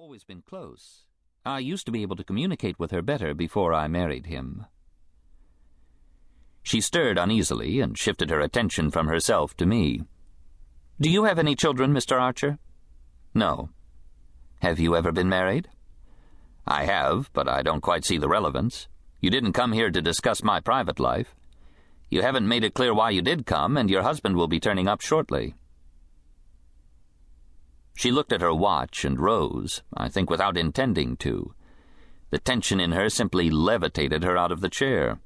always been close. I used to be able to communicate with her better before I married him. She stirred uneasily and shifted her attention from herself to me. Do you have any children, Mr. Archer? No. Have you ever been married? I have, but I don't quite see the relevance. You didn't come here to discuss my private life. You haven't made it clear why you did come, and your husband will be turning up shortly. She looked at her watch and rose, I think without intending to. The tension in her simply levitated her out of the chair.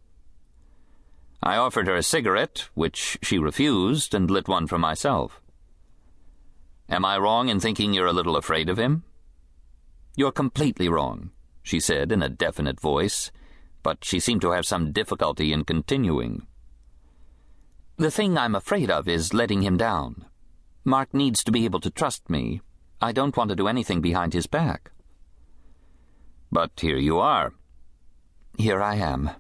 I offered her a cigarette, which she refused, and lit one for myself. Am I wrong in thinking you're a little afraid of him? You're completely wrong, she said in a definite voice, but she seemed to have some difficulty in continuing. The thing I'm afraid of is letting him down. Mark needs to be able to trust me. I don't want to do anything behind his back. But here you are. Here I am.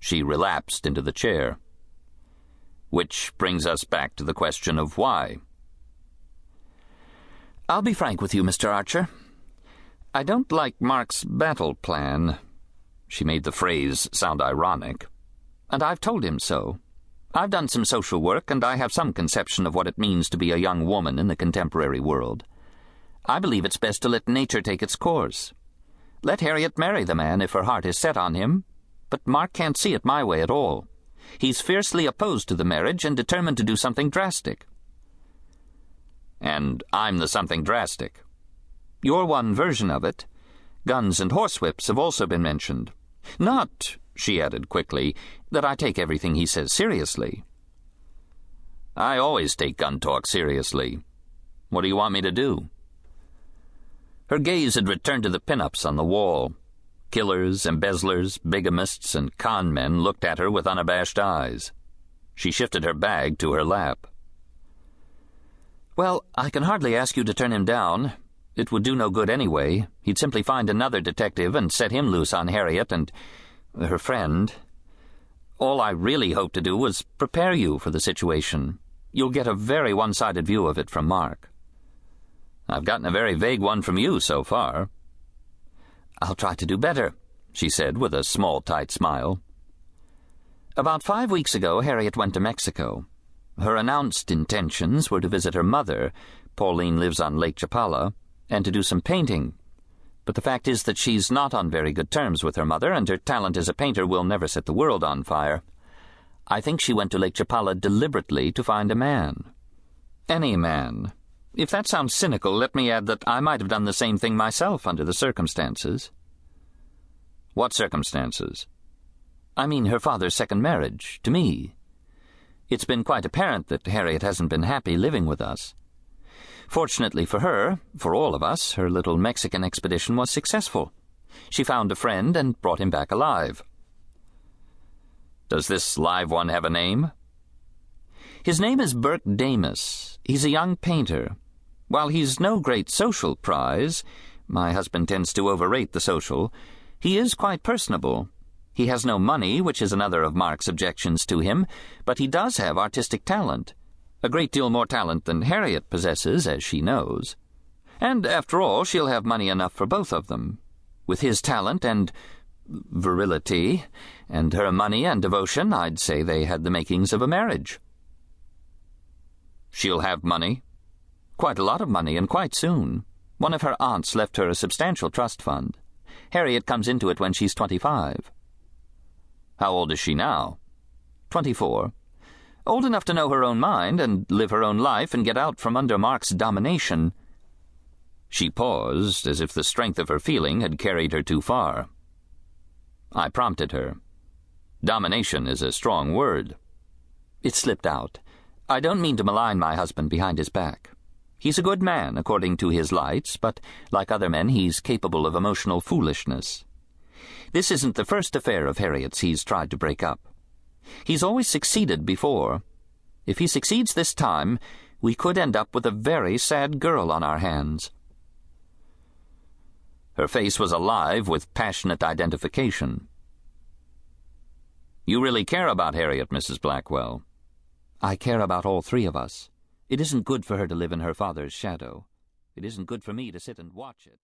She relapsed into the chair. Which brings us back to the question of why. I'll be frank with you, Mr. Archer. I don't like Mark's battle plan. She made the phrase sound ironic. And I've told him so. I've done some social work, and I have some conception of what it means to be a young woman in the contemporary world. I believe it's best to let nature take its course. Let Harriet marry the man if her heart is set on him, but Mark can't see it my way at all. He's fiercely opposed to the marriage and determined to do something drastic. And I'm the something drastic. You're one version of it. Guns and horsewhips have also been mentioned. Not, she added quickly, that I take everything he says seriously. I always take gun talk seriously. What do you want me to do? Her gaze had returned to the pin-ups on the wall. Killers, embezzlers, bigamists, and con men looked at her with unabashed eyes. She shifted her bag to her lap. Well, I can hardly ask you to turn him down. It would do no good anyway. He'd simply find another detective and set him loose on Harriet and her friend. All I really hoped to do was prepare you for the situation. You'll get a very one sided view of it from Mark. I've gotten a very vague one from you so far. I'll try to do better, she said with a small, tight smile. About five weeks ago, Harriet went to Mexico. Her announced intentions were to visit her mother, Pauline lives on Lake Chapala, and to do some painting. But the fact is that she's not on very good terms with her mother, and her talent as a painter will never set the world on fire. I think she went to Lake Chapala deliberately to find a man. Any man. If that sounds cynical, let me add that I might have done the same thing myself under the circumstances. What circumstances? I mean her father's second marriage, to me. It's been quite apparent that Harriet hasn't been happy living with us. Fortunately for her, for all of us, her little Mexican expedition was successful. She found a friend and brought him back alive. Does this live one have a name? His name is Burke Damis. He's a young painter. While he's no great social prize, my husband tends to overrate the social, he is quite personable. He has no money, which is another of Mark's objections to him, but he does have artistic talent a great deal more talent than Harriet possesses, as she knows. And, after all, she'll have money enough for both of them. With his talent and virility, and her money and devotion, I'd say they had the makings of a marriage. She'll have money. Quite a lot of money, and quite soon. One of her aunts left her a substantial trust fund. Harriet comes into it when she's twenty-five. How old is she now? Twenty-four old enough to know her own mind and live her own life and get out from under Mark's domination. She paused, as if the strength of her feeling had carried her too far. I prompted her. Domination is a strong word. It slipped out. I don't mean to malign my husband behind his back. He's a good man, according to his lights, but, like other men, he's capable of emotional foolishness. This isn't the first affair of Harriet's he's tried to break up. He's always succeeded before. If he succeeds this time, we could end up with a very sad girl on our hands. Her face was alive with passionate identification. You really care about Harriet, Mrs. Blackwell. I care about all three of us. It isn't good for her to live in her father's shadow. It isn't good for me to sit and watch it.